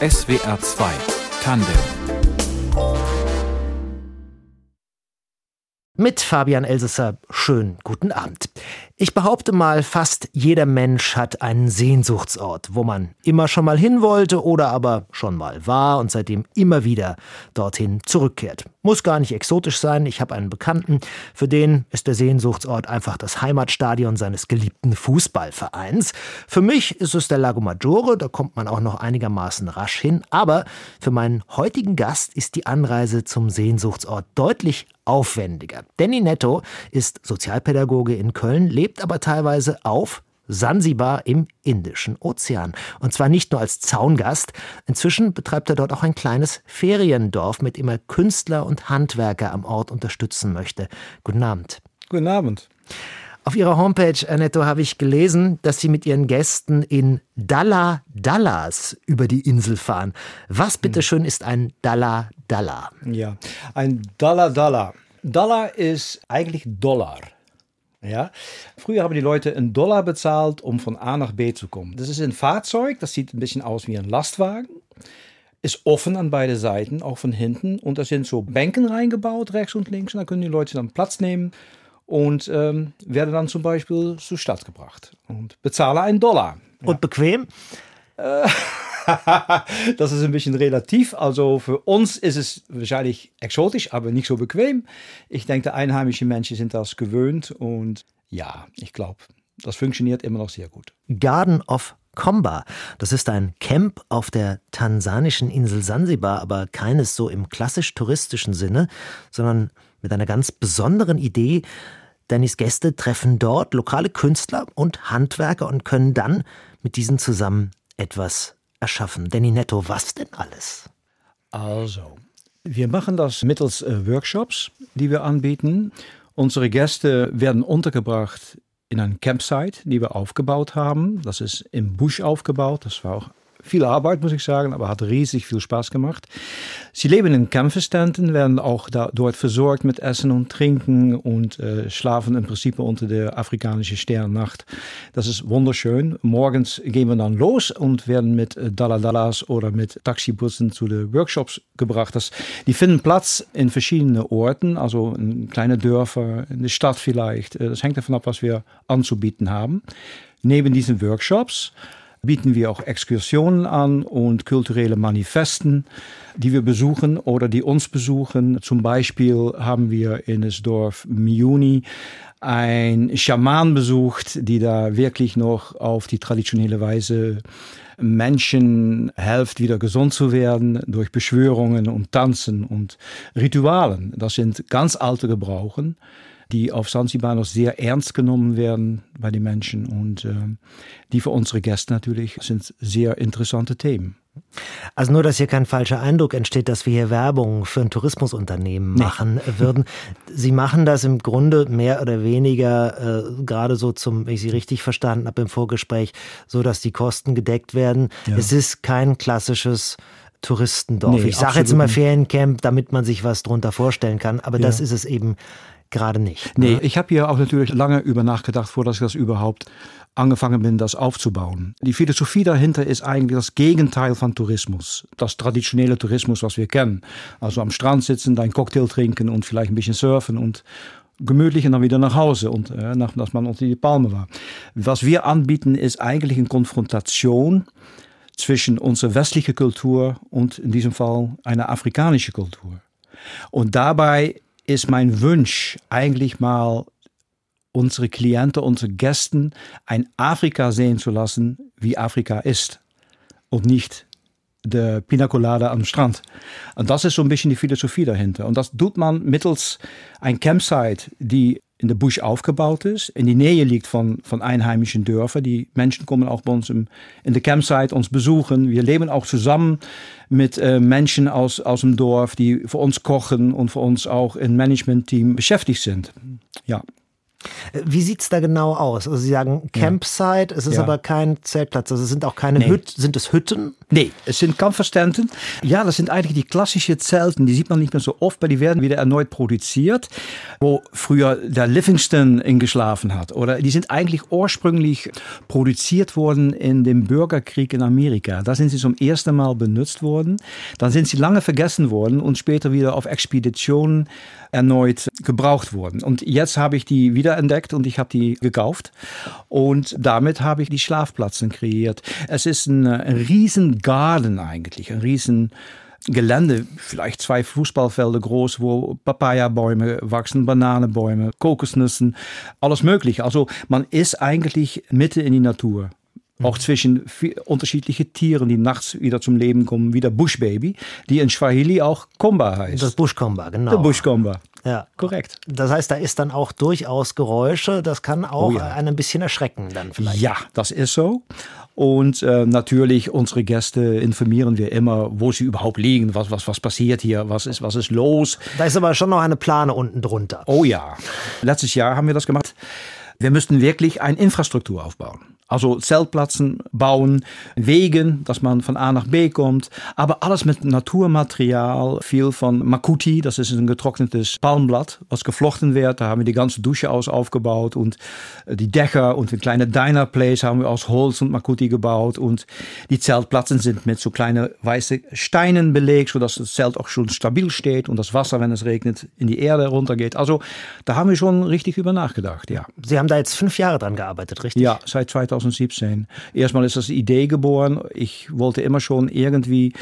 SWR 2 Tandem Mit Fabian Elsesser schönen guten Abend. Ich behaupte mal, fast jeder Mensch hat einen Sehnsuchtsort, wo man immer schon mal hin wollte oder aber schon mal war und seitdem immer wieder dorthin zurückkehrt. Muss gar nicht exotisch sein. Ich habe einen Bekannten, für den ist der Sehnsuchtsort einfach das Heimatstadion seines geliebten Fußballvereins. Für mich ist es der Lago Maggiore, da kommt man auch noch einigermaßen rasch hin. Aber für meinen heutigen Gast ist die Anreise zum Sehnsuchtsort deutlich aufwendiger. Danny Netto ist Sozialpädagoge in Köln, lebt aber teilweise auf Sansibar im Indischen Ozean. Und zwar nicht nur als Zaungast. Inzwischen betreibt er dort auch ein kleines Feriendorf, mit dem er Künstler und Handwerker am Ort unterstützen möchte. Guten Abend. Guten Abend. Auf Ihrer Homepage, Annetto, habe ich gelesen, dass Sie mit Ihren Gästen in Dalla Dallas über die Insel fahren. Was bitteschön ist ein Dalla Dalla? Ja, ein Dalla Dalla. Dollar ist eigentlich Dollar. Ja? Früher haben die Leute einen Dollar bezahlt, um von A nach B zu kommen. Das ist ein Fahrzeug, das sieht ein bisschen aus wie ein Lastwagen. Ist offen an beide Seiten, auch von hinten. Und da sind so Bänken reingebaut, rechts und links. Und da können die Leute dann Platz nehmen und ähm, werden dann zum Beispiel zur Stadt gebracht und bezahle einen Dollar. Ja. Und bequem? Äh, das ist ein bisschen relativ. Also für uns ist es wahrscheinlich exotisch, aber nicht so bequem. Ich denke, die einheimischen Menschen sind das gewöhnt und ja, ich glaube, das funktioniert immer noch sehr gut. Garden of Komba. Das ist ein Camp auf der tansanischen Insel Sansibar, aber keines so im klassisch touristischen Sinne, sondern mit einer ganz besonderen Idee. Dannys Gäste treffen dort lokale Künstler und Handwerker und können dann mit diesen zusammen etwas erschaffen. Danny Netto, was denn alles? Also, wir machen das mittels äh, Workshops, die wir anbieten. Unsere Gäste werden untergebracht in einem Campsite, die wir aufgebaut haben. Das ist im Busch aufgebaut. Das war auch viel Arbeit, muss ich sagen, aber hat riesig viel Spaß gemacht. Sie leben in Campingtenten, werden auch da, dort versorgt mit Essen und Trinken und äh, schlafen im Prinzip unter der afrikanischen Sternnacht. Das ist wunderschön. Morgens gehen wir dann los und werden mit äh, Daladalas oder mit Taxibussen zu den Workshops gebracht. Das, die finden Platz in verschiedenen Orten, also in kleine Dörfer, in der Stadt vielleicht. Äh, das hängt davon ab, was wir anzubieten haben. Neben diesen Workshops bieten wir auch Exkursionen an und kulturelle Manifesten, die wir besuchen oder die uns besuchen. Zum Beispiel haben wir in das Dorf Miuni ein Schaman besucht, die da wirklich noch auf die traditionelle Weise Menschen hilft, wieder gesund zu werden durch Beschwörungen und Tanzen und Ritualen. Das sind ganz alte Gebrauchen die auf Sansibar noch sehr ernst genommen werden bei den Menschen und äh, die für unsere Gäste natürlich sind sehr interessante Themen. Also nur, dass hier kein falscher Eindruck entsteht, dass wir hier Werbung für ein Tourismusunternehmen machen nee. würden. Sie machen das im Grunde mehr oder weniger äh, gerade so zum, wenn ich Sie richtig verstanden habe im Vorgespräch, so dass die Kosten gedeckt werden. Ja. Es ist kein klassisches Touristendorf. Nee, ich sage jetzt immer Feriencamp, damit man sich was drunter vorstellen kann, aber ja. das ist es eben gerade nicht. Nee, ne? ich habe hier auch natürlich lange über nachgedacht, vor dass ich das überhaupt angefangen bin, das aufzubauen. Die Philosophie dahinter ist eigentlich das Gegenteil von Tourismus. Das traditionelle Tourismus, was wir kennen. Also am Strand sitzen, dein Cocktail trinken und vielleicht ein bisschen surfen und gemütlich und dann wieder nach Hause und äh, nach, man unter die Palme war. Was wir anbieten, ist eigentlich eine Konfrontation zwischen unserer westlichen Kultur und in diesem Fall einer afrikanischen Kultur. Und dabei ist mein Wunsch eigentlich mal unsere Klienten, unsere Gäste ein Afrika sehen zu lassen, wie Afrika ist und nicht der Pinacolade am Strand. Und das ist so ein bisschen die Philosophie dahinter. Und das tut man mittels ein Campsite, die in der Busch aufgebaut ist, in die Nähe liegt von, von einheimischen Dörfern. Die Menschen kommen auch bei uns in der Campsite uns besuchen. Wir leben auch zusammen mit äh, Menschen aus, aus dem Dorf, die für uns kochen und für uns auch im Management-Team beschäftigt sind. Ja. Wie sieht es da genau aus? Also Sie sagen Campsite, es ist Ja. aber kein Zeltplatz. Also es sind auch keine Nee. Hütten. Sind es Hütten? Nee, es sind Kampfverstanden. Ja, das sind eigentlich die klassischen Zelten. Die sieht man nicht mehr so oft, weil die werden wieder erneut produziert, wo früher der Livingston in geschlafen hat. Oder die sind eigentlich ursprünglich produziert worden in dem Bürgerkrieg in Amerika. Da sind sie zum ersten Mal benutzt worden. Dann sind sie lange vergessen worden und später wieder auf Expeditionen erneut gebraucht worden. Und jetzt habe ich die wiederentdeckt und ich habe die gekauft. Und damit habe ich die Schlafplätze kreiert. Es ist ein, äh, ein riesen Garten eigentlich, ein riesen Gelände, vielleicht zwei Fußballfelder groß, wo Papaya-Bäume wachsen, Bananenbäume, Kokosnüssen, alles mögliche. Also man ist eigentlich Mitte in die Natur. Auch zwischen vi- unterschiedliche Tieren, die nachts wieder zum Leben kommen, wie der Bushbaby, die in Swahili auch Komba heißt. Das Buschkomba, genau. der Bushkomba. Ja. Korrekt. Das heißt, da ist dann auch durchaus Geräusche. Das kann auch Oh ja. einen ein bisschen erschrecken dann vielleicht. Ja, das ist so. Und äh, natürlich, unsere Gäste informieren wir immer, wo sie überhaupt liegen, was, was, was passiert hier, was ist, was ist los. Da ist aber schon noch eine Plane unten drunter. Oh ja, letztes Jahr haben wir das gemacht. Wir müssten wirklich eine Infrastruktur aufbauen. Also Zeltplätzen bauen, Wegen, dass man von A nach B kommt, aber alles mit Naturmaterial, viel von Makuti, das ist ein getrocknetes Palmblatt, was geflochten wird. Da haben wir die ganze Dusche aus aufgebaut und äh, die Dächer und ein kleine Diner Place haben wir aus Holz und Makuti gebaut und die Zeltplätze sind mit so kleinen weißen Steinen belegt, sodass das Zelt auch schon stabil steht und das Wasser, wenn es regnet, in die Erde runtergeht. Also da haben wir schon richtig über nachgedacht, ja. Sie haben da jetzt fünf Jahre dran gearbeitet, richtig? Ja, seit 2017. Erstmal ist das Idee geboren. Ich wollte immer schon irgendwie,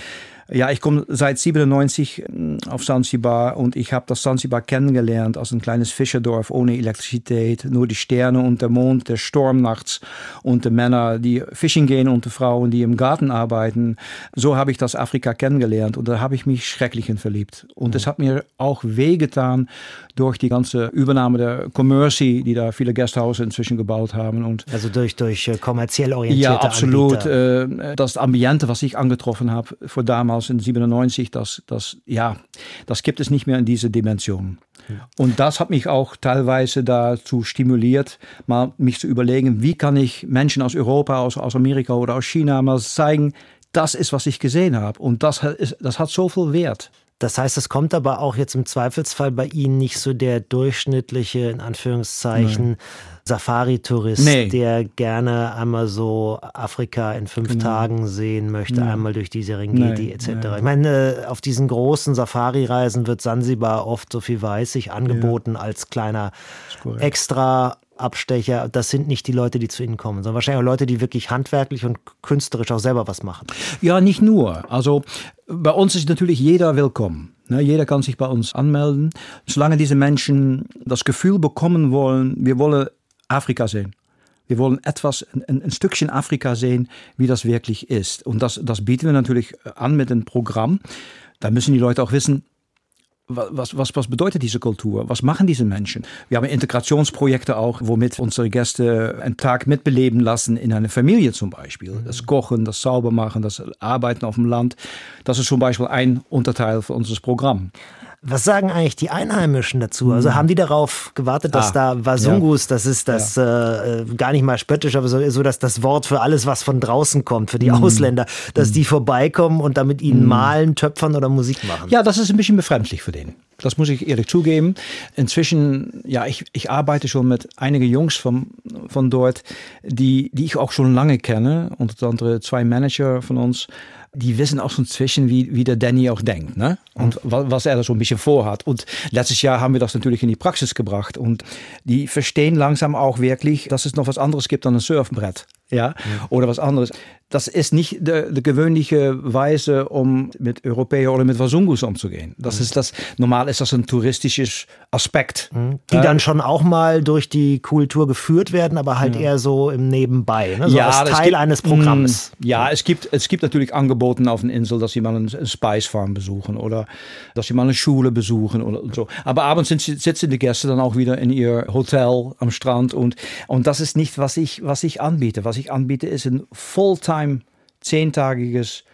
ja, ich komme seit 97 auf Zanzibar und ich habe das Zanzibar kennengelernt als ein kleines Fischerdorf ohne Elektrizität, nur die Sterne und der Mond, der Sturm nachts und die Männer, die fischen gehen und die Frauen, die im Garten arbeiten. So habe ich das Afrika kennengelernt und da habe ich mich schrecklich in verliebt. Und es hat mir auch wehgetan durch die ganze Übernahme der Commercy, die da viele Gasthäuser inzwischen gebaut haben und Also durch, durch äh, kommerziell orientierte ja, absolut. Anbieter. Äh, Das Ambiente, was ich angetroffen habe vor damals in 97, das, das, ja, das gibt es nicht mehr in diese Dimension. Und das hat mich auch teilweise dazu stimuliert, mal mich zu überlegen, wie kann ich Menschen aus Europa, aus, aus Amerika oder aus China mal zeigen, das ist, was ich gesehen habe. Und das, ist, das hat so viel Wert. Das heißt, es kommt aber auch jetzt im Zweifelsfall bei Ihnen nicht so der durchschnittliche, in Anführungszeichen, Safari-Tourist, Nee. der gerne einmal so Afrika in fünf Tagen sehen möchte, einmal durch die Serengeti Nee, etc. nee. Ich meine, äh, auf diesen großen Safari-Reisen wird Sansibar oft, so viel weiß ich, angeboten als kleiner extra Abstecher. Das sind nicht die Leute, die zu Ihnen kommen, sondern wahrscheinlich auch Leute, die wirklich handwerklich und künstlerisch auch selber was machen. Ja, nicht nur. Also bei uns ist natürlich jeder willkommen. Ne, jeder kann sich bei uns anmelden. Solange diese Menschen das Gefühl bekommen wollen, wir wollen Afrika sehen. Wir wollen etwas, ein, ein Stückchen Afrika sehen, wie das wirklich ist. Und das, das bieten wir natürlich an mit einem Programm. Da müssen die Leute auch wissen, wa- was, was, was bedeutet diese Kultur? Was machen diese Menschen? Wir haben Integrationsprojekte auch, womit unsere Gäste einen Tag mitbeleben lassen in einer Familie zum Beispiel. Das Kochen, das Saubermachen, das Arbeiten auf dem Land. Das ist zum Beispiel ein Unterteil für unser Programm. Was sagen eigentlich die Einheimischen dazu? Also haben die darauf gewartet, dass Hm. Ah, da Wasungus, das ist das äh, gar nicht mal spöttisch, aber so, so dass das Wort für alles, was von draußen kommt, für die Hm. Ausländer, dass die vorbeikommen und damit ihnen malen, töpfern oder Musik machen. Ja, das ist ein bisschen befremdlich für den. Das muss ich ehrlich zugeben. Inzwischen, ja, ich, ich arbeite schon mit einigen Jungs von, von dort, die, die ich auch schon lange kenne. Unter anderem zwei Manager von uns. Die wissen auch so inzwischen, wie, wie der Danny auch denkt. Ne? Und wa- was er da so ein bisschen vorhat. Und letztes Jahr haben wir das natürlich in die Praxis gebracht. Und die verstehen langsam auch wirklich, dass es noch was anderes gibt dan ein Surfbrett. Ja? Oder was anderes. Das ist nicht de gewöhnliche Weise, um mit Europäern oder mit Wasungus umzugehen. Das ist das, normal ist das ein touristisches Aspekt. Die dann schon auch mal durch die Kultur geführt werden, aber halt eher so im Nebenbei, ne? so als es Teil gibt- eines Programms. Mm, Ja, es gibt, es gibt natürlich Angeboten auf der Insel, dass sie mal eine Spice Farm besuchen oder dass sie mal eine Schule besuchen oder so. Aber abends sind, sitzen die Gäste dann auch wieder in ihr Hotel am Strand und, und das ist nicht, was ich, was ich anbiete. Was ich anbiete, ist ein Fulltime zehntagiges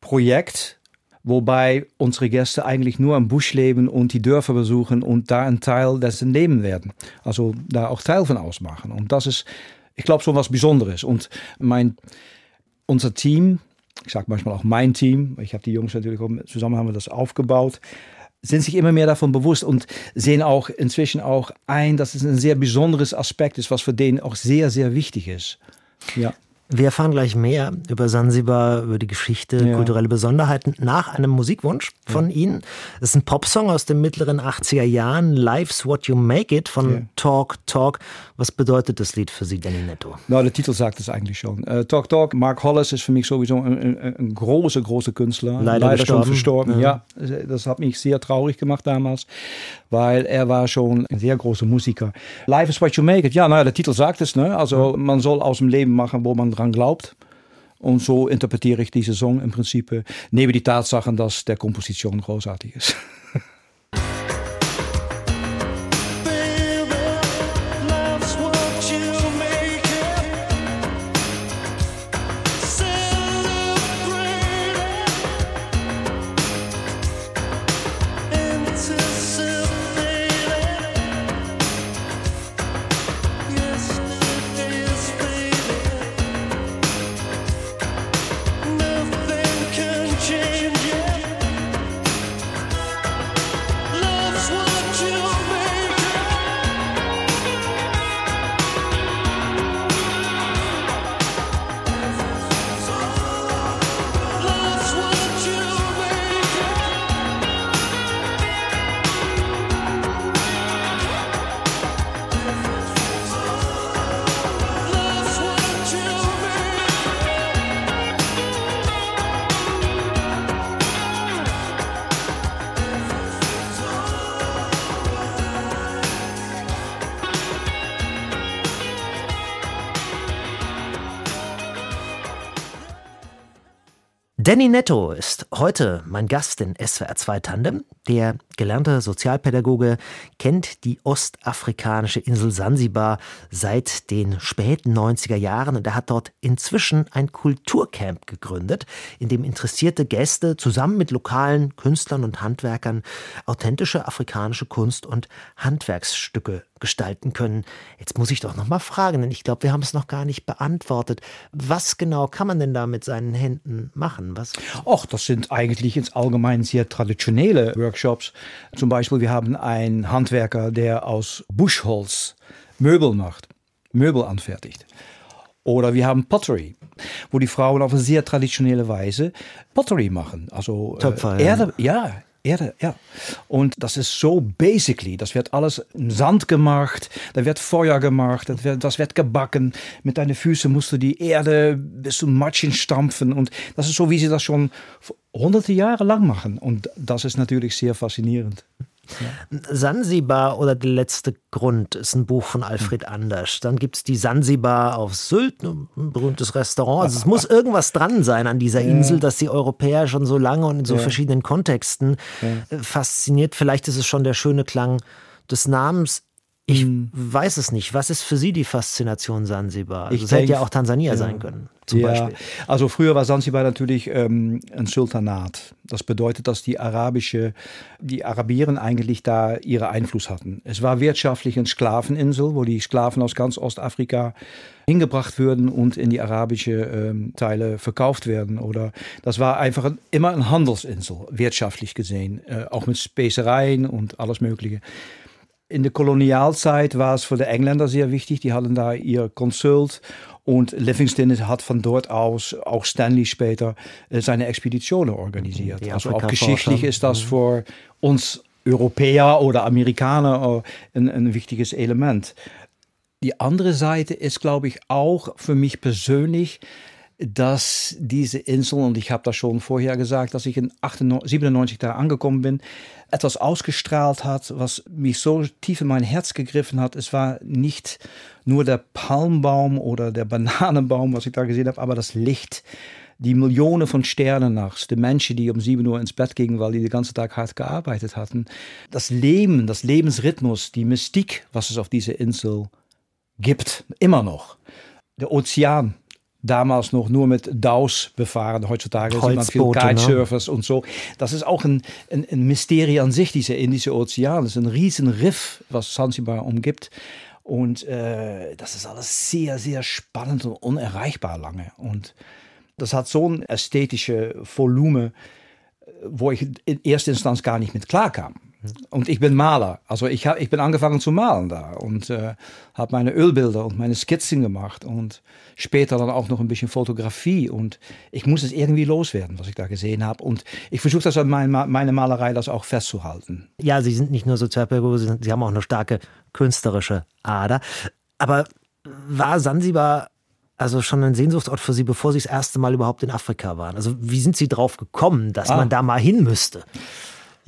Projekt, wobei unsere Gäste eigentlich nur am Busch leben und die Dörfer besuchen und da ein Teil dessen Leben werden. Also da auch Teil von ausmachen. Und das ist, ich glaube, so was Besonderes. Und mein, unser Team, ich sage manchmal auch mein Team, ich habe die Jungs natürlich auch, zusammen haben wir das aufgebaut, sind sich immer mehr davon bewusst und sehen auch inzwischen auch ein, dass es ein sehr besonderes Aspekt ist, was für denen auch sehr, sehr wichtig ist. Ja. Wir erfahren gleich mehr über Sansibar, über die Geschichte, ja. kulturelle Besonderheiten nach einem Musikwunsch von ja. Ihnen. Es ist ein Popsong aus den mittleren 80er Jahren, Life's What You Make It von ja. Talk Talk. Was bedeutet das Lied für Sie, Danny Netto? Na, der Titel sagt es eigentlich schon. Uh, Talk Talk, Mark Hollis ist für mich sowieso ein, ein, ein großer, großer Künstler. Leider, Leider schon verstorben. Ja. das hat mich sehr traurig gemacht damals, weil er war schon ein sehr großer Musiker. Life is What You Make It, ja, naja, der Titel sagt es. Ne? Also man soll aus dem Leben machen, wo man dran glaubt. Und so interpretiere ich diese Song im Prinzip, neben die Tatsachen, dass der Komposition großartig ist. Danny Netto ist heute mein Gast in SWR 2 Tandem. Der gelernte Sozialpädagoge kennt die ostafrikanische Insel Sansibar seit den späten 90er Jahren und er hat dort inzwischen ein Kulturcamp gegründet, in dem interessierte Gäste zusammen mit lokalen Künstlern und Handwerkern authentische afrikanische Kunst und Handwerksstücke gestalten können. Jetzt muss ich doch noch mal fragen, denn ich glaube, wir haben es noch gar nicht beantwortet. Was genau kann man denn da mit seinen Händen machen? Was? Och, das sind eigentlich ins Allgemein sehr traditionelle Workshops. Zum Beispiel, wir haben einen Handwerker, der aus Buschholz Möbel macht, Möbel anfertigt. Oder wir haben Pottery, wo die Frauen auf eine sehr traditionelle Weise Pottery machen. Also Töpfer, äh, Erde, ja. ja, Erde, ja. Und das ist so basically. Das wird alles im Sand gemacht, da wird Feuer gemacht, das wird, das wird gebacken. Mit deinen Füßen musst du die Erde bis zum Matschen stampfen. Und das ist so, wie sie das schon hunderte Jahre lang machen. Und das ist natürlich sehr faszinierend. Ja. Sansibar oder der letzte Grund ist ein Buch von Alfred hm. Anders. Dann gibt es die Sansibar auf Sylt, ein berühmtes Restaurant. Also es muss irgendwas dran sein an dieser Insel, dass die Europäer schon so lange und in so ja. verschiedenen Kontexten. Äh, fasziniert. Vielleicht ist es schon der schöne Klang des Namens. Ich hm. weiß es nicht. Was ist für Sie die Faszination Sansibar? Also es hätte ja auch Tansania ja. sein können. Zum ja, Beispiel. also früher war Sansibar natürlich ähm, ein Sultanat. Das bedeutet, dass die arabische, die Arabieren eigentlich da ihre Einfluss hatten. Es war wirtschaftlich eine Sklaveninsel, wo die Sklaven aus ganz Ostafrika hingebracht würden und in die arabische ähm, Teile verkauft werden. Oder das war einfach ein, immer eine Handelsinsel, wirtschaftlich gesehen, äh, auch mit Spezereien und alles Mögliche. In der Kolonialzeit war es für die Engländer sehr wichtig. Die hatten da ihr Konsult und Livingston hat von dort aus, auch Stanley später, äh, seine Expeditionen organisiert. Die also auch geschichtlich ist das mhm. für uns Europäer oder Amerikaner äh, ein, ein wichtiges Element. Die andere Seite ist, glaube ich, auch für mich persönlich, dass diese Insel, und ich habe das schon vorher gesagt, dass ich in 98, 97 da angekommen bin, etwas ausgestrahlt hat, was mich so tief in mein Herz gegriffen hat. Es war nicht nur der Palmbaum oder der Bananenbaum, was ich da gesehen habe, aber das Licht, die Millionen von Sternen nachts, die Menschen, die um 7 Uhr ins Bett gingen, weil die den ganzen Tag hart gearbeitet hatten. Das Leben, das Lebensrhythmus, die Mystik, was es auf dieser Insel gibt, immer noch. Der Ozean, damals noch nur mit DAOs befahren. Heutzutage sind man viel ne? Kitesurfers und so. Das ist auch ein, ein, ein Mysterie an sich, dieser Indische Ozean. Das ist ein riesen Riff, was Zanzibar umgibt. Und äh, das ist alles sehr, sehr spannend und unerreichbar lange. Und das hat so ein ästhetische Volumen, wo ich in erster Instanz gar nicht mit klarkam. Und ich bin Maler. Also ich, hab, ich bin angefangen zu malen da und äh, habe meine Ölbilder und meine Skizzen gemacht und später dann auch noch ein bisschen Fotografie. Und ich muss es irgendwie loswerden, was ich da gesehen habe. Und ich versuche das an mein, meine Malerei das auch festzuhalten. Ja, Sie sind nicht nur Sozialpädagoge, Sie, Sie haben auch eine starke künstlerische Ader. Aber war Sansibar also schon ein Sehnsuchtsort für Sie, bevor Sie das erste Mal überhaupt in Afrika waren? Also wie sind Sie drauf gekommen, dass Ah. man da mal hin müsste?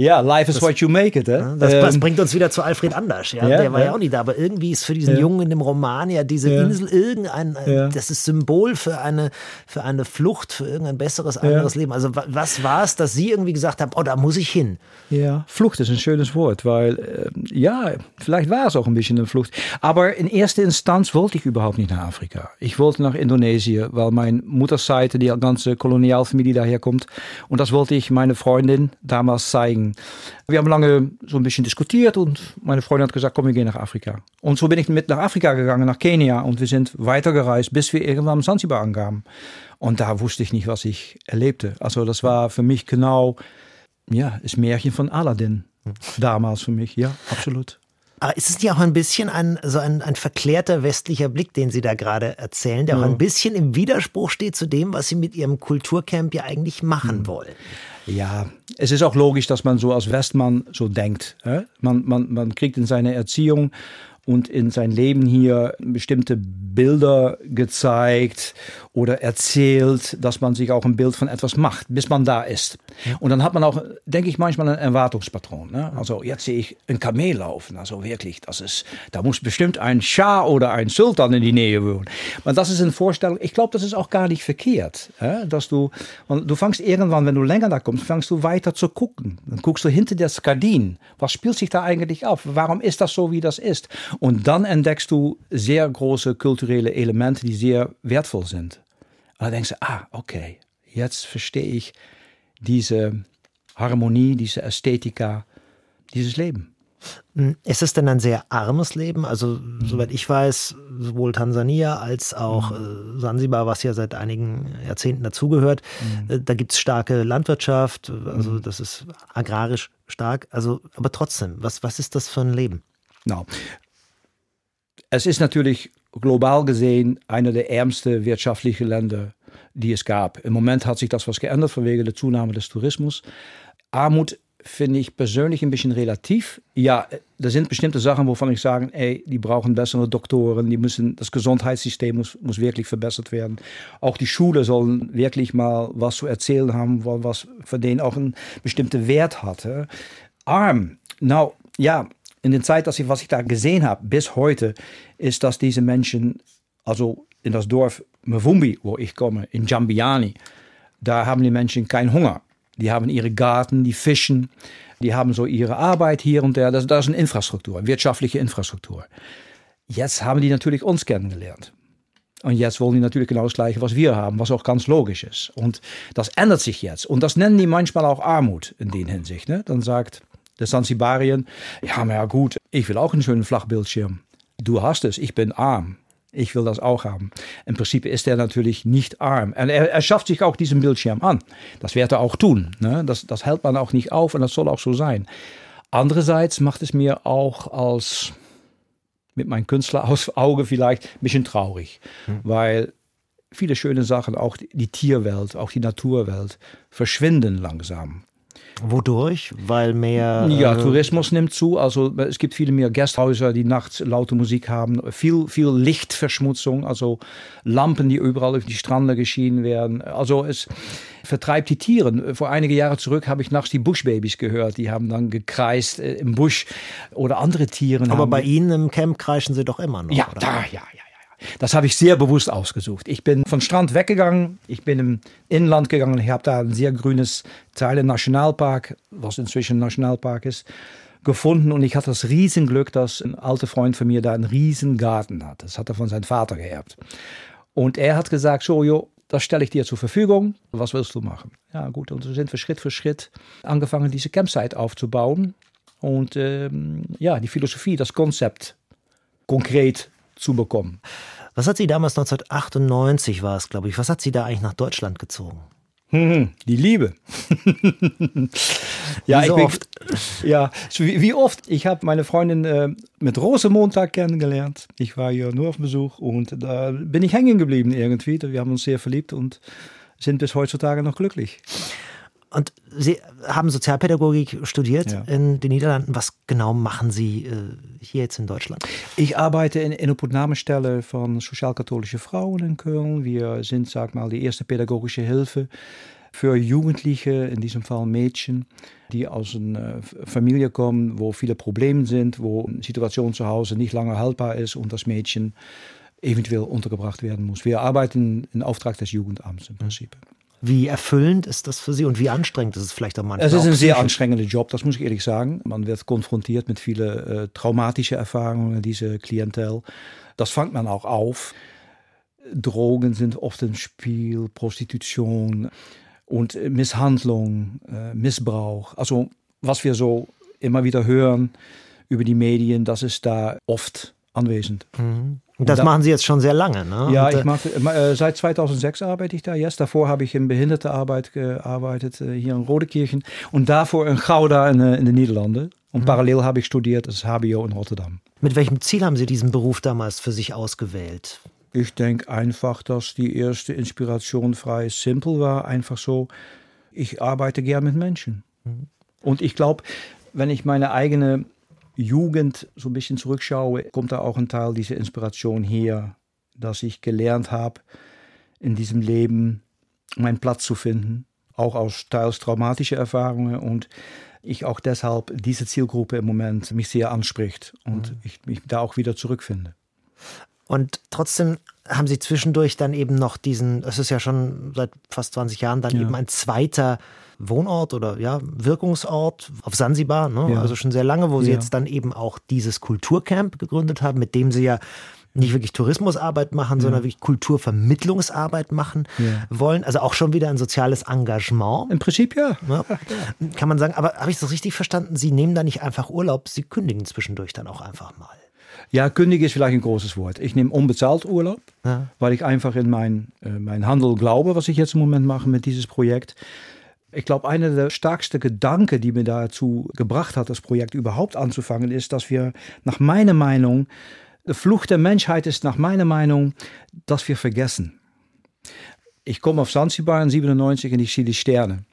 Ja, life is what you make it. Hè? Das, das Ähm, bringt uns wieder zu Alfred Anders. Ja? ja, der war ja. ja. auch nicht da, aber irgendwie ist für diesen Jungen in dem Roman ja diese Ja. Insel irgendein, ein, Ja. das ist Symbol für eine, für eine Flucht, für irgendein besseres, anderes Leben. Also wa- was war es, dass Sie irgendwie gesagt haben, oh, da muss ich hin? Ja, Flucht ist ein schönes Wort, weil äh, ja, vielleicht war es auch ein bisschen eine Flucht. Aber in erster Instanz wollte ich überhaupt nicht nach Afrika. Ich wollte nach Indonesien, weil meine Mutterseite, die ganze Kolonialfamilie daherkommt. Und das wollte ich meine Freundin damals zeigen. Wir haben lange so ein bisschen diskutiert und meine Freundin hat gesagt, komm, wir gehen nach Afrika. Und so bin ich mit nach Afrika gegangen, nach Kenia und wir sind weitergereist, bis wir irgendwann am Zanzibar ankamen. Und da wusste ich nicht, was ich erlebte. Also das war für mich genau ja, das Märchen von Aladdin. Damals für mich, ja, absolut. Aber ist es nicht auch ein bisschen ein, so ein, ein verklärter westlicher Blick, den Sie da gerade erzählen, der auch ein bisschen im Widerspruch steht zu dem, was Sie mit Ihrem Kulturcamp ja eigentlich machen wollen? Ja, es ist auch logisch, dass man so als Westmann so denkt. Man, man, man kriegt in seiner Erziehung und in sein Leben hier bestimmte Bilder gezeigt oder erzählt, dass man sich auch ein Bild von etwas macht, bis man da ist. Und dann hat man auch, denke ich, manchmal ein Erwartungspatron. Ne? Also jetzt sehe ich ein Kamel laufen. Also wirklich, das ist, da muss bestimmt ein Schah oder ein Sultan in die Nähe wohnen. Aber das ist eine Vorstellung, ich glaube, das ist auch gar nicht verkehrt. Hè? Dass du, und du fängst irgendwann, wenn du länger da kommst, fängst du weiter zu gucken. Dann guckst du hinter das Gardin. Was spielt sich da eigentlich auf? Warum ist das so, wie das ist? Und dann entdeckst du sehr große kulturelle Elemente, die sehr wertvoll sind. Und dann denkst du, ah, okay, jetzt verstehe ich diese Harmonie, diese Ästhetika, dieses Leben. Ist es denn ein sehr armes Leben? Also, soweit ich weiß, sowohl Tansania als auch äh, Sansibar, was ja seit einigen Jahrzehnten dazugehört, äh, da gibt es starke Landwirtschaft, also das ist agrarisch stark. Also, aber trotzdem, was, was ist das für ein Leben? Nou, es ist natürlich global gesehen einer der ärmsten wirtschaftlichen Länder, die es gab. Im Moment hat sich das was geändert wegen der Zunahme des Tourismus. Armut finde ich persönlich ein bisschen relativ. Ja, da sind bestimmte Sachen, wovon ich sage, ey, die brauchen bessere Doktoren, die müssen, das Gesundheitssystem muss, muss wirklich verbessert werden. Auch die Schule sollen wirklich mal was zu erzählen haben, was für den auch einen bestimmten Wert hat. Arm, nou ja, in der Zeit, dass ich, was ich da gesehen habe, bis heute, ist, dass diese Menschen, also in das Dorf Mvumbi, wo ich komme, in Jambiani, da haben die Menschen keinen Hunger. Die haben ihre Garten, die fischen, die haben so ihre Arbeit hier und da. Das, das ist eine Infrastruktur, wirtschaftliche Infrastruktur. Jetzt haben die natürlich uns kennengelernt. Und jetzt wollen die natürlich genau das Gleiche, was wir haben, was auch ganz logisch ist. Und das ändert sich jetzt. Und das nennen die manchmal auch Armut in den Hinsicht. Ne? Dann sagt der Zanzibarien, ja, maar ja gut, ich will auch einen schönen Flachbildschirm. Du hast es, ich bin arm. Ich will das auch haben. Im Prinzip ist er natürlich nicht arm. Und er, er schafft sich auch diesen Bildschirm an. Das wird er auch tun. Ne? Das, das hält man auch nicht auf und das soll auch so sein. Andererseits macht es mir auch als mit meinem Künstlerauge vielleicht ein bisschen traurig, weil viele schöne Sachen, auch die Tierwelt, auch die Naturwelt, verschwinden langsam. Wodurch? Weil mehr. Ja, äh, Tourismus nimmt zu. Also es gibt viele mehr Gasthäuser, die nachts laute Musik haben. Viel, viel Lichtverschmutzung, also Lampen, die überall auf die Strände geschienen werden. Also es vertreibt die Tiere. Vor einige Jahre zurück habe ich nachts die Buschbabys gehört. Die haben dann gekreist äh, im Busch oder andere Tiere. aber bei Ihnen im Camp kreischen Sie doch immer noch. ja, oder? da, ja. Das habe ich sehr bewusst ausgesucht. Ich bin von Strand weggegangen, ich bin im Inland gegangen. Ich habe da ein sehr grünes Teil im Nationalpark, was inzwischen Nationalpark ist, gefunden. Und ich hatte das Riesenglück, dass ein alter Freund von mir da einen riesen Garten hat. Das hat er von seinem Vater geerbt. Und er hat gesagt, so, jo, das stelle ich dir zur Verfügung. Was willst du machen? Ja, gut. Und so sind wir Schritt für Schritt angefangen, diese Campsite aufzubauen. Und ähm, ja, die Philosophie, das Konzept konkret zu bekommen. Was hat Sie damals 1998 war es, glaube ich, was hat Sie da eigentlich nach Deutschland gezogen? Hm, die Liebe. ja, wie so ich bin, oft. Ja, wie, wie oft. Ich habe meine Freundin äh, mit Rosenmontag kennengelernt. Ich war hier nur auf Besuch und da bin ich hängen geblieben irgendwie. Wir haben uns sehr verliebt und sind bis heutzutage noch glücklich. Und Sie haben Sozialpädagogik studiert Ja. in den Niederlanden. Was genau machen Sie äh, hier jetzt in Deutschland? Ich arbeite in, in Opnahmestelle von sozial-katholische Frauen in Köln. Wir sind, sag mal, die erste pädagogische Hilfe für Jugendliche, in diesem Fall Mädchen, die aus einer Familie kommen, wo viele Probleme sind, wo eine Situation zu Hause nicht lange haltbar ist und das Mädchen eventuell untergebracht werden muss. Wir arbeiten in Auftrag des Jugendamts im Prinzip. Wie erfüllend ist das für Sie und wie anstrengend ist es vielleicht auch manchmal? Es ist ein sehr anstrengender Job, das muss ich ehrlich sagen. Man wird konfrontiert mit vielen äh, traumatischen Erfahrungen, diese Klientel. Das fängt man auch auf. Drogen sind oft im Spiel, Prostitution und äh, Misshandlung, äh, Missbrauch. Also was wir so immer wieder hören über die Medien, das ist da oft anwesend. Und das Da- machen Sie jetzt schon sehr lange, ne? Ja, Und, äh, ich mache, äh, seit 2006 arbeite ich da jetzt. Davor habe ich in Behindertenarbeit gearbeitet, äh, hier in Rodekirchen. Und davor in Gouda in, äh, in den Niederlanden. Und parallel habe ich studiert, das HBO in Rotterdam. Mit welchem Ziel haben Sie diesen Beruf damals für sich ausgewählt? Ich denke einfach, dass die erste Inspiration frei simpel war. Einfach so, ich arbeite gern mit Menschen. Und ich glaube, wenn ich meine eigene Jugend so ein bisschen zurückschaue, kommt da auch ein Teil dieser Inspiration her, dass ich gelernt habe, in diesem Leben meinen Platz zu finden. Auch aus teils traumatische Erfahrungen und ich auch deshalb diese Zielgruppe im Moment mich sehr anspricht und ich mich da auch wieder zurückfinde. Und trotzdem haben Sie zwischendurch dann eben noch diesen, es ist ja schon seit fast 20 Jahren dann Ja. eben ein zweiter Wohnort oder ja, Wirkungsort auf Sansibar, ne? Ja. also schon sehr lange, wo Sie Ja. jetzt dann eben auch dieses Kulturcamp gegründet haben, mit dem Sie ja nicht wirklich Tourismusarbeit machen, sondern wirklich Kulturvermittlungsarbeit machen Ja. wollen. Also auch schon wieder ein soziales Engagement. Im Prinzip ja. Ne? Kann man sagen, aber habe ich das richtig verstanden? Sie nehmen da nicht einfach Urlaub, Sie kündigen zwischendurch dann auch einfach mal. Ja, kündigen ist vielleicht ein großes Wort. Ich nehme unbezahlt Urlaub, Ja. weil ich einfach in mein, äh, mein Handel glaube, was ich jetzt im Moment mache mit dieses Projekt. Ich glaube, einer der stärksten Gedanken, die mir dazu gebracht hat, das Projekt überhaupt anzufangen, ist, dass wir nach meiner Meinung, die Flucht der Menschheit ist nach meiner Meinung, dass wir vergessen. Ich komme auf Zanzibar in 97 und ich sehe die Sterne.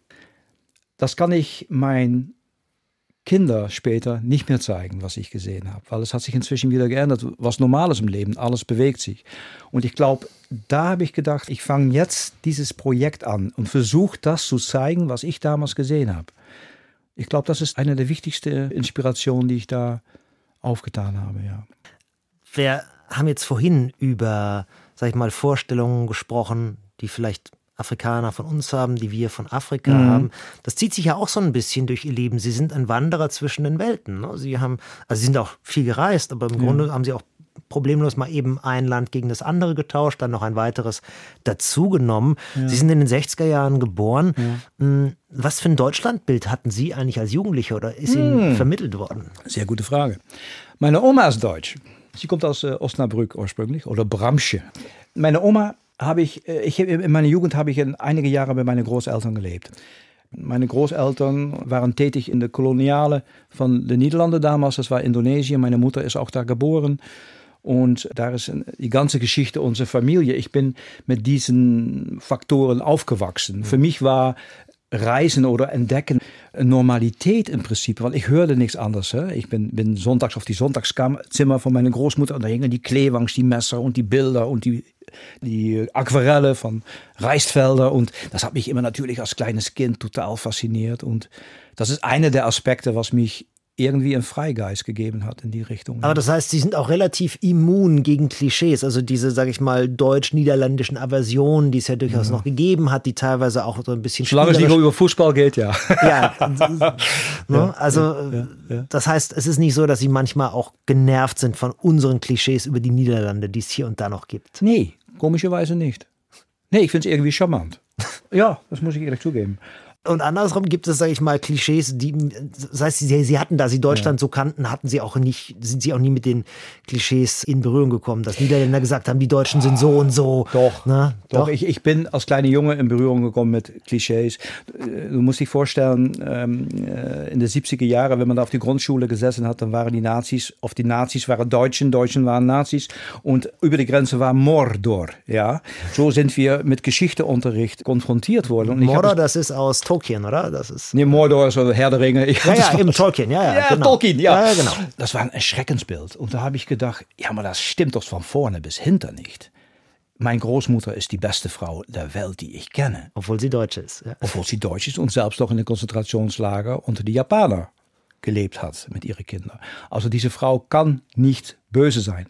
Das kann ich mein Kinder später nicht mehr zeigen, was ich gesehen habe, weil es hat sich inzwischen wieder geändert. Was normal ist im Leben, alles bewegt sich. Und ich glaube, da habe ich gedacht, ich fange jetzt dieses Projekt an und versuche das zu zeigen, was ich damals gesehen habe. Ich glaube, das ist eine der wichtigsten Inspirationen, die ich da aufgetan habe, ja. Wir haben jetzt vorhin über, sag ich mal, Vorstellungen gesprochen, die vielleicht Afrikaner von uns haben, die wir von Afrika haben. Das zieht sich ja auch so ein bisschen durch ihr Leben. Sie sind ein Wanderer zwischen den Welten. Ne? Sie haben, also sie sind auch viel gereist, aber im Grunde haben sie auch problemlos mal eben ein Land gegen das andere getauscht, dann noch ein weiteres dazugenommen. Sie sind in den 60er Jahren geboren. Hm, Was für ein Deutschlandbild hatten Sie eigentlich als Jugendlicher oder ist Ihnen vermittelt worden? Sehr gute Frage. Meine Oma ist deutsch. Sie kommt aus äh, Osnabrück ursprünglich oder Bramsche. Meine Oma habe ich, äh, ich in meiner Jugend habe ich in einige Jahre bei meinen Großeltern gelebt. Meine Großeltern waren tätig in der Koloniale von den Niederlanden damals. Das war Indonesien. Meine Mutter ist auch da geboren. Und da ist die ganze Geschichte unserer Familie. Ich bin mit diesen Faktoren aufgewachsen. Für mich war Reisen oder Entdecken Normalität im Prinzip, weil ich hörte nichts anderes. Hè? Ich bin, bin sonntags auf die Sonntagszimmer von meiner Großmutter und da hingen die Kleewangs, die Messer und die Bilder und die, die Aquarelle von Reisfelder und das hat mich immer natürlich als kleines Kind total fasziniert und das ist einer der Aspekte, was mich irgendwie einen Freigeist gegeben hat in die Richtung. Aber das heißt, sie sind auch relativ immun gegen Klischees, also diese, sage ich mal, deutsch-niederländischen Aversionen, die es ja durchaus noch gegeben hat, die teilweise auch so ein bisschen Solange es nicht spielerisch- über Fußball geht, ja. ja, ne? also das heißt, es ist nicht so, dass sie manchmal auch genervt sind von unseren Klischees über die Niederlande, die es hier und da noch gibt. Nee, komischerweise nicht. Nee, ich finde es irgendwie charmant. ja, das muss ich ehrlich zugeben. Und andersrum gibt es, sage ich mal, Klischees, die, das heißt, sie, sie hatten, da sie Deutschland ja. so kannten, hatten sie auch nicht, sind sie auch nie mit den Klischees in Berührung gekommen, dass Niederländer gesagt haben, die Deutschen sind so und so. Doch, ne? doch. doch. Ich, ich bin als kleiner Junge in Berührung gekommen mit Klischees. Du musst dich vorstellen, ähm, äh, in den 70er Jahren, wenn man da auf die Grundschule gesessen hat, dann waren die Nazis, auf die Nazis waren Deutschen, Deutschen waren Nazis und über die Grenze war Mordor. Ja, so sind wir mit Geschichteunterricht konfrontiert worden. Und Mordor, das ist aus Tolkien, oder? Das ist. Nee, Mordor ist oder Herr der Ringe. Ich ja, ja, eben Tolkien, ja, ja. Ja, genau. Tolkien, ja. ja. genau. Das war ein Erschreckensbild. Und da habe ich gedacht, ja, aber das stimmt doch von vorne bis hinter nicht. Mijn Großmutter ist die beste Frau der Welt, die ich kenne. Obwohl sie Deutsch ist. Ja. Obwohl sie Deutsch ist und selbst noch in den Konzentrationslager unter die Japaner gelebt hat mit ihren Kindern. Also diese Frau kann nicht böse sein.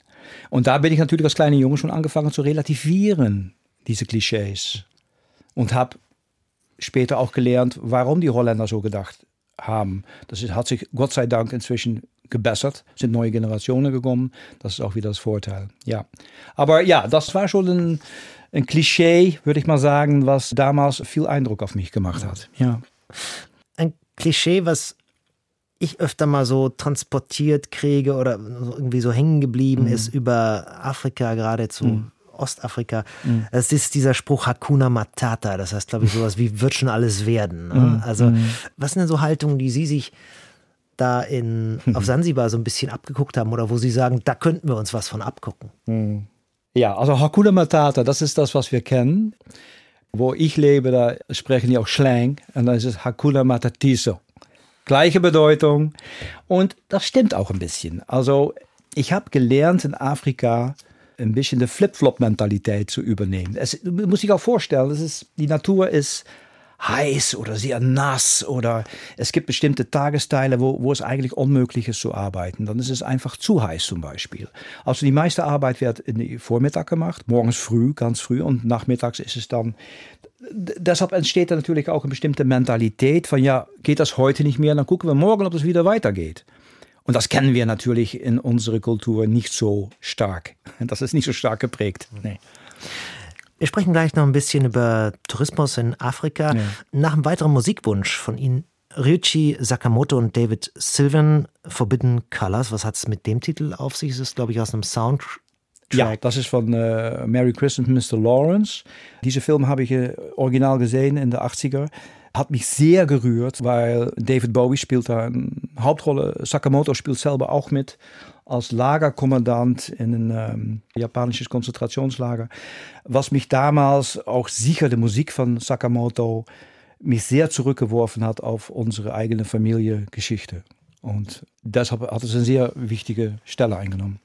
Und da bin ich natürlich als kleine Junge schon angefangen zu relativieren, diese Klischees. Und habe später auch gelernt, warum die Holländer so gedacht haben. Das hat sich Gott sei Dank inzwischen gebessert, sind neue Generationen gekommen. Das ist auch wieder das Vorteil. Ja. Aber ja, das war schon ein, ein Klischee, würde ich mal sagen, was damals viel Eindruck auf mich gemacht hat. Ja. Ein Klischee, was ich öfter mal so transportiert kriege oder irgendwie so hängen geblieben mhm. ist über Afrika geradezu. Mhm. Ostafrika. Mhm. Es ist dieser Spruch Hakuna Matata. Das heißt, glaube ich, sowas wie wird schon alles werden. Ne? Mhm. Also, mhm. was sind denn so Haltungen, die Sie sich da in, auf Sansibar so ein bisschen abgeguckt haben oder wo Sie sagen, da könnten wir uns was von abgucken? Mhm. Ja, also Hakuna Matata, das ist das, was wir kennen. Wo ich lebe, da sprechen die auch Slang und dann ist es Hakuna Matatiso. Gleiche Bedeutung und das stimmt auch ein bisschen. Also ich habe gelernt in Afrika, ein bisschen die Flip-Flop-Mentalität zu übernehmen. Es muss sich auch vorstellen, es ist, die Natur ist heiß oder sehr nass oder es gibt bestimmte Tagesteile, wo, wo es eigentlich unmöglich ist zu arbeiten. Dann ist es einfach zu heiß zum Beispiel. Also die meiste Arbeit wird in den Vormittag gemacht, morgens früh, ganz früh und nachmittags ist es dann. Deshalb entsteht da natürlich auch eine bestimmte Mentalität von ja, geht das heute nicht mehr, dann gucken wir morgen, ob es wieder weitergeht. Und das kennen wir natürlich in unserer Kultur nicht so stark. Das ist nicht so stark geprägt. Nee. Wir sprechen gleich noch ein bisschen über Tourismus in Afrika. Ja. Nach einem weiteren Musikwunsch von Ihnen, Ryuichi Sakamoto und David Sylvan, Forbidden Colors. Was hat es mit dem Titel auf sich? Es ist, glaube ich, aus einem Soundtrack. Ja, das ist von uh, Merry Christmas, Mr. Lawrence. Diese Film habe ich uh, original gesehen in den 80er hat mich sehr gerührt, weil David Bowie spielt da eine Hauptrolle. Sakamoto spielt selber auch mit als Lagerkommandant in ein ähm, japanisches Konzentrationslager. Was mich damals auch sicher die Musik von Sakamoto mich sehr zurückgeworfen hat auf unsere eigene Familiengeschichte. Und deshalb hat es eine sehr wichtige Stelle eingenommen.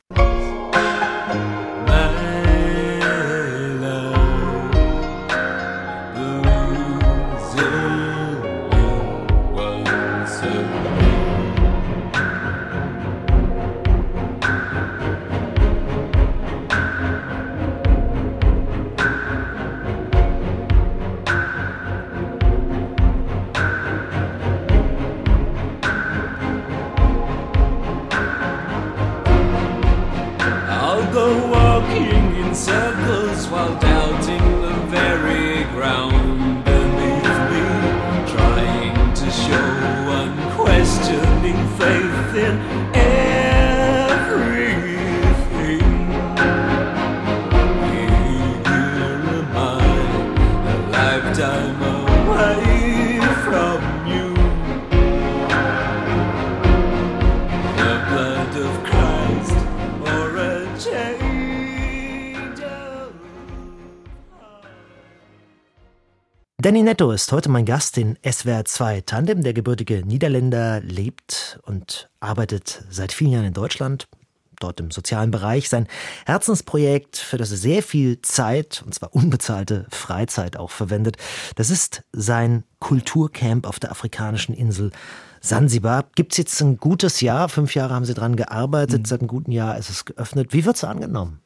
Danny Netto ist heute mein Gast in SWR 2 Tandem. Der gebürtige Niederländer lebt und arbeitet seit vielen Jahren in Deutschland, dort im sozialen Bereich. Sein Herzensprojekt, für das er sehr viel Zeit, und zwar unbezahlte Freizeit auch verwendet, das ist sein Kulturcamp auf der afrikanischen Insel Sansibar. Gibt es jetzt ein gutes Jahr? Fünf Jahre haben Sie daran gearbeitet, mhm. seit einem guten Jahr ist es geöffnet. Wie wird es angenommen?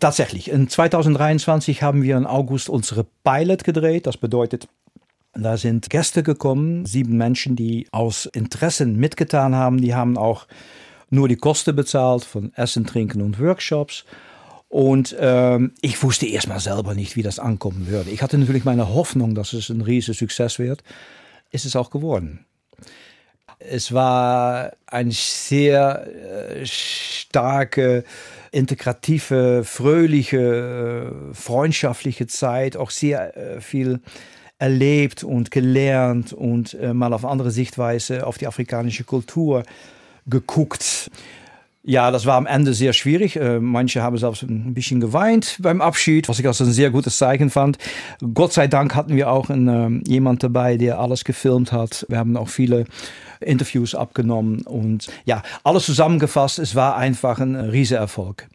Tatsächlich, in 2023 haben wir im August unsere Pilot gedreht. Das bedeutet, da sind Gäste gekommen, sieben Menschen, die aus Interessen mitgetan haben. Die haben auch nur die Kosten bezahlt von Essen, Trinken und Workshops. Und ähm, ich wusste erstmal selber nicht, wie das ankommen würde. Ich hatte natürlich meine Hoffnung, dass es ein riesiger Success wird. Ist es auch geworden. Es war eine sehr äh, starke, integrative, fröhliche, äh, freundschaftliche Zeit, auch sehr äh, viel erlebt und gelernt und äh, mal auf andere Sichtweise auf die afrikanische Kultur geguckt. Ja, das war am Ende sehr schwierig. Äh, manche haben selbst ein bisschen geweint beim Abschied, was ich als ein sehr gutes Zeichen fand. Gott sei Dank hatten wir auch einen, äh, jemand dabei, der alles gefilmt hat. Wir haben auch viele Interviews abgenommen und ja, alles zusammengefasst. Es war einfach ein Riesenerfolg.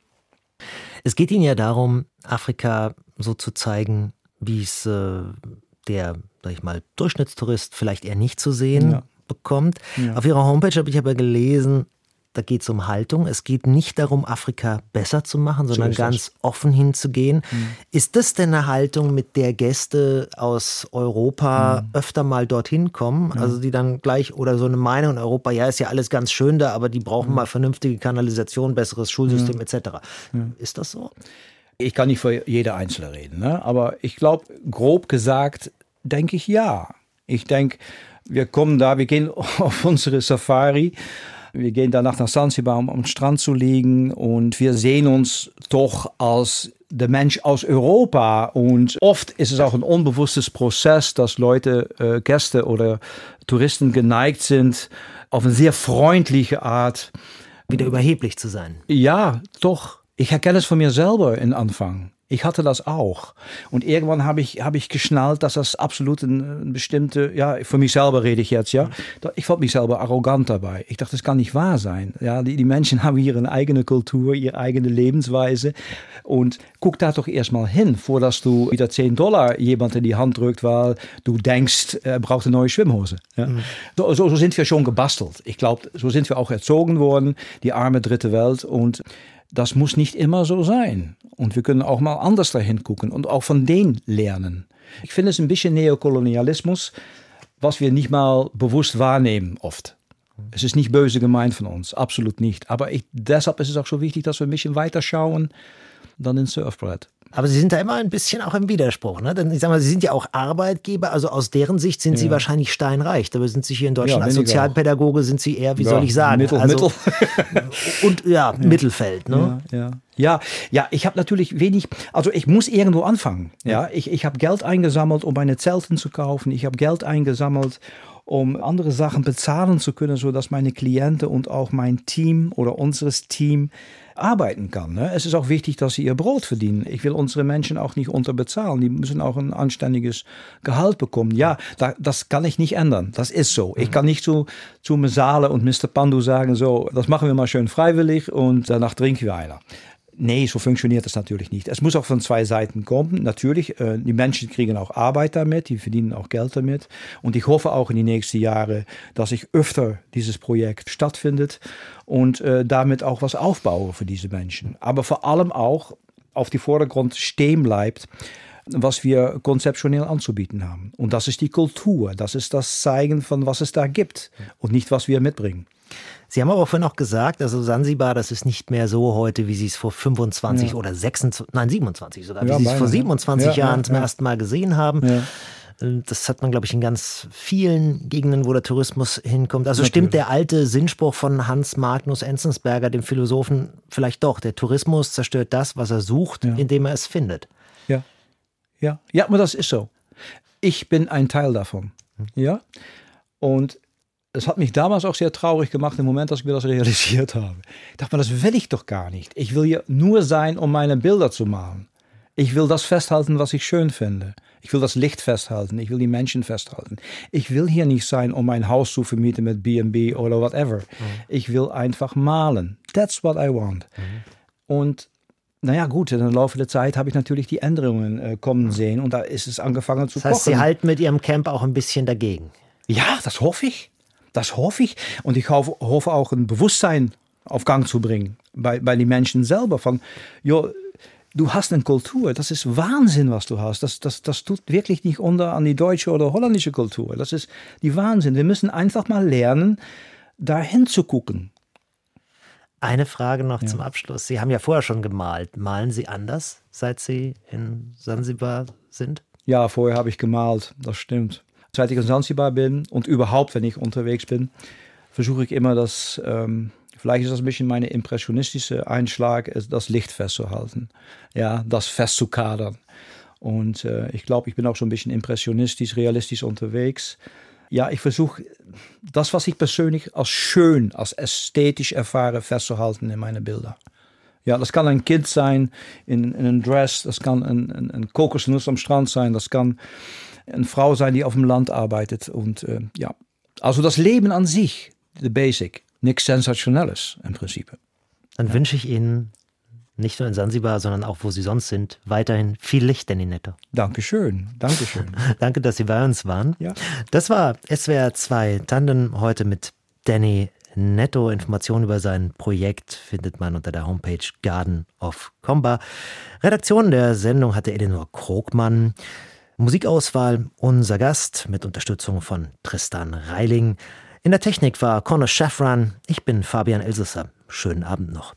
Es geht Ihnen ja darum, Afrika so zu zeigen, wie es äh, der, sag ich mal, Durchschnittstourist vielleicht eher nicht zu sehen ja. bekommt. Ja. Auf Ihrer Homepage habe ich aber gelesen, da geht es um Haltung. Es geht nicht darum, Afrika besser zu machen, sondern so ganz offen hinzugehen. Mhm. Ist das denn eine Haltung, mit der Gäste aus Europa mhm. öfter mal dorthin kommen? Mhm. Also die dann gleich oder so eine Meinung in Europa, ja, ist ja alles ganz schön da, aber die brauchen mhm. mal vernünftige Kanalisation, besseres Schulsystem etc. Ist das so? Ich kann nicht für jede Einzelne reden, ne? aber ich glaube, grob gesagt, denke ich ja. Ich denke, wir kommen da, wir gehen auf unsere Safari wir gehen danach nach Zanzibar, um am Strand zu liegen und wir sehen uns doch als der Mensch aus Europa. Und oft ist es auch ein unbewusstes Prozess, dass Leute, äh, Gäste oder Touristen geneigt sind, auf eine sehr freundliche Art wieder überheblich zu sein. Ja, doch. Ich erkenne es von mir selber in Anfang. Ich hatte das auch. Und irgendwann habe ich, habe ich geschnallt, dass das absolut eine bestimmte, ja, für mich selber rede ich jetzt, ja. Ich fand mich selber arrogant dabei. Ich dachte, das kann nicht wahr sein. Ja, die, die Menschen haben hier eine eigene Kultur, ihre eigene Lebensweise. Und guck da doch erstmal hin, vor dass du wieder 10 Dollar jemand in die Hand drückt, weil du denkst, er braucht eine neue Schwimmhose. Ja? Mhm. So, so, so sind wir schon gebastelt. Ich glaube, so sind wir auch erzogen worden, die arme dritte Welt. Und das muss nicht immer so sein. Und wir können auch mal anders dahin gucken und auch von denen lernen. Ich finde es ein bisschen Neokolonialismus, was wir nicht mal bewusst wahrnehmen oft. Es ist nicht böse gemeint von uns, absolut nicht. Aber ich, deshalb ist es auch so wichtig, dass wir ein bisschen weiter schauen dann ins Surfbrett. Aber Sie sind da immer ein bisschen auch im Widerspruch, ne? Denn ich sag mal, Sie sind ja auch Arbeitgeber, also aus deren Sicht sind ja. Sie wahrscheinlich steinreich. Dabei sind Sie hier in Deutschland ja, als Sozialpädagoge sind Sie eher, wie ja, soll ich sagen, Mittel, also, Mittel. und ja, Mittelfeld, ne? Ja, ja. ja, ich habe natürlich wenig, also ich muss irgendwo anfangen. Ja, ich, ich habe Geld eingesammelt, um meine Zelten zu kaufen. Ich habe Geld eingesammelt, um andere Sachen bezahlen zu können, sodass meine Klienten und auch mein Team oder unseres Team arbeiten kann. Ne? Es ist auch wichtig, dass sie ihr Brot verdienen. Ich will unsere Menschen auch nicht unterbezahlen. Die müssen auch ein anständiges Gehalt bekommen. Ja, da, das kann ich nicht ändern. Das ist so. Ich kann nicht zu, zu Mesale und Mr. Pandu sagen, so, das machen wir mal schön freiwillig und danach trinken wir einer. Nee, so funktioniert das natürlich nicht. Es muss auch von zwei Seiten kommen. Natürlich, äh, die Menschen kriegen auch Arbeit damit, die verdienen auch Geld damit. Und ich hoffe auch in die nächsten Jahre, dass ich öfter dieses Projekt stattfindet und äh, damit auch was aufbaue für diese Menschen. Aber vor allem auch auf die Vordergrund stehen bleibt, was wir konzeptionell anzubieten haben. Und das ist die Kultur, das ist das Zeigen von, was es da gibt und nicht, was wir mitbringen. Sie haben aber vorhin auch gesagt, also Sansibar, das ist nicht mehr so heute, wie Sie es vor 25 ja. oder 26, nein 27 sogar, ja, wie Sie es vor 27 ja. Jahren zum ersten Mal gesehen haben. Das hat man, glaube ich, in ganz vielen Gegenden, wo der Tourismus hinkommt. Also Natürlich. stimmt der alte Sinnspruch von Hans Magnus Enzensberger, dem Philosophen, vielleicht doch. Der Tourismus zerstört das, was er sucht, indem er es findet. Ja, ja, ja, aber das ist so. Ich bin ein Teil davon. Hm. Ja, und es hat mich damals auch sehr traurig gemacht im Moment, als ich mir das realisiert habe. Ich dachte mir, das will ich doch gar nicht. Ich will hier nur sein, um meine Bilder zu malen. Ich will das festhalten, was ich schön finde. Ich will das Licht festhalten. Ich will die Menschen festhalten. Ich will hier nicht sein, um mein Haus zu vermieten mit B&B oder whatever. Mhm. Ich will einfach malen. That's what I want. Mhm. Und naja, gut, in der Laufe der Zeit habe ich natürlich die Änderungen äh, kommen sehen und da ist es angefangen zu das heißt, kochen. Sie halten mit Ihrem Camp auch ein bisschen dagegen. Ja, das hoffe ich. Das hoffe ich. Und ich hoffe, auch ein Bewusstsein auf Gang zu bringen bei, bei den Menschen selber. Von, jo, du hast eine Kultur, das ist Wahnsinn, was du hast. Das, das, das tut wirklich nicht unter an die deutsche oder holländische Kultur. Das ist die Wahnsinn. Wir müssen einfach mal lernen, dahin zu gucken. Eine Frage noch ja. zum Abschluss. Sie haben ja vorher schon gemalt. Malen Sie anders, seit Sie in Sansibar sind? Ja, vorher habe ich gemalt, das stimmt. Seit ich in Sansibar bin und überhaupt, wenn ich unterwegs bin, versuche ich immer das, ähm, vielleicht ist das ein bisschen meine impressionistische Einschlag, das Licht festzuhalten. Ja, das festzukadern. Und äh, ich glaube, ich bin auch so ein bisschen impressionistisch, realistisch unterwegs. Ja, ich versuche das, was ich persönlich als schön, als ästhetisch erfahre, festzuhalten in meine Bilder. Ja, das kann ein Kind sein in, in einem Dress, das kann ein, ein, ein Kokosnuss am Strand sein, das kann eine Frau sein, die auf dem Land arbeitet. Und äh, ja, also das Leben an sich, the basic, nichts Sensationelles im Prinzip. Dann ja. wünsche ich Ihnen nicht nur in Sansibar, sondern auch wo Sie sonst sind, weiterhin viel Licht, Danny Netto. Dankeschön, Dankeschön. Danke, dass Sie bei uns waren. Ja. Das war SWR 2 Tandem heute mit Danny Netto. Informationen über sein Projekt findet man unter der Homepage Garden of Comba. Redaktion der Sendung hatte Eleanor Krogmann. Musikauswahl unser Gast mit Unterstützung von Tristan Reiling. In der Technik war Conor Schaffran. Ich bin Fabian Elsesser. Schönen Abend noch.